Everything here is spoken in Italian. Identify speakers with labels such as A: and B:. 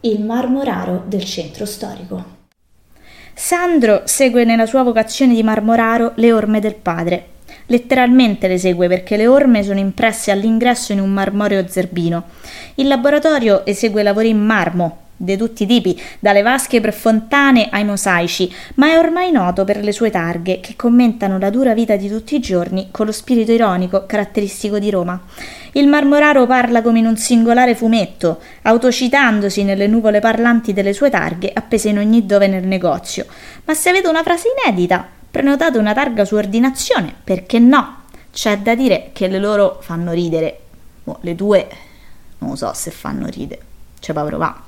A: il marmoraro del centro storico.
B: Sandro segue nella sua vocazione di marmoraro le orme del padre. Letteralmente le segue perché le orme sono impresse all'ingresso in un marmoreo zerbino. Il laboratorio esegue lavori in marmo, di tutti i tipi, dalle vasche per fontane ai mosaici, ma è ormai noto per le sue targhe che commentano la dura vita di tutti i giorni con lo spirito ironico caratteristico di Roma. Il marmoraro parla come in un singolare fumetto, autocitandosi nelle nuvole parlanti delle sue targhe appese in ogni dove nel negozio. Ma se avete una frase inedita, prenotate una targa su ordinazione, perché no? C'è da dire che le loro fanno ridere. Oh, le tue non so se fanno ridere. C'è pa provare.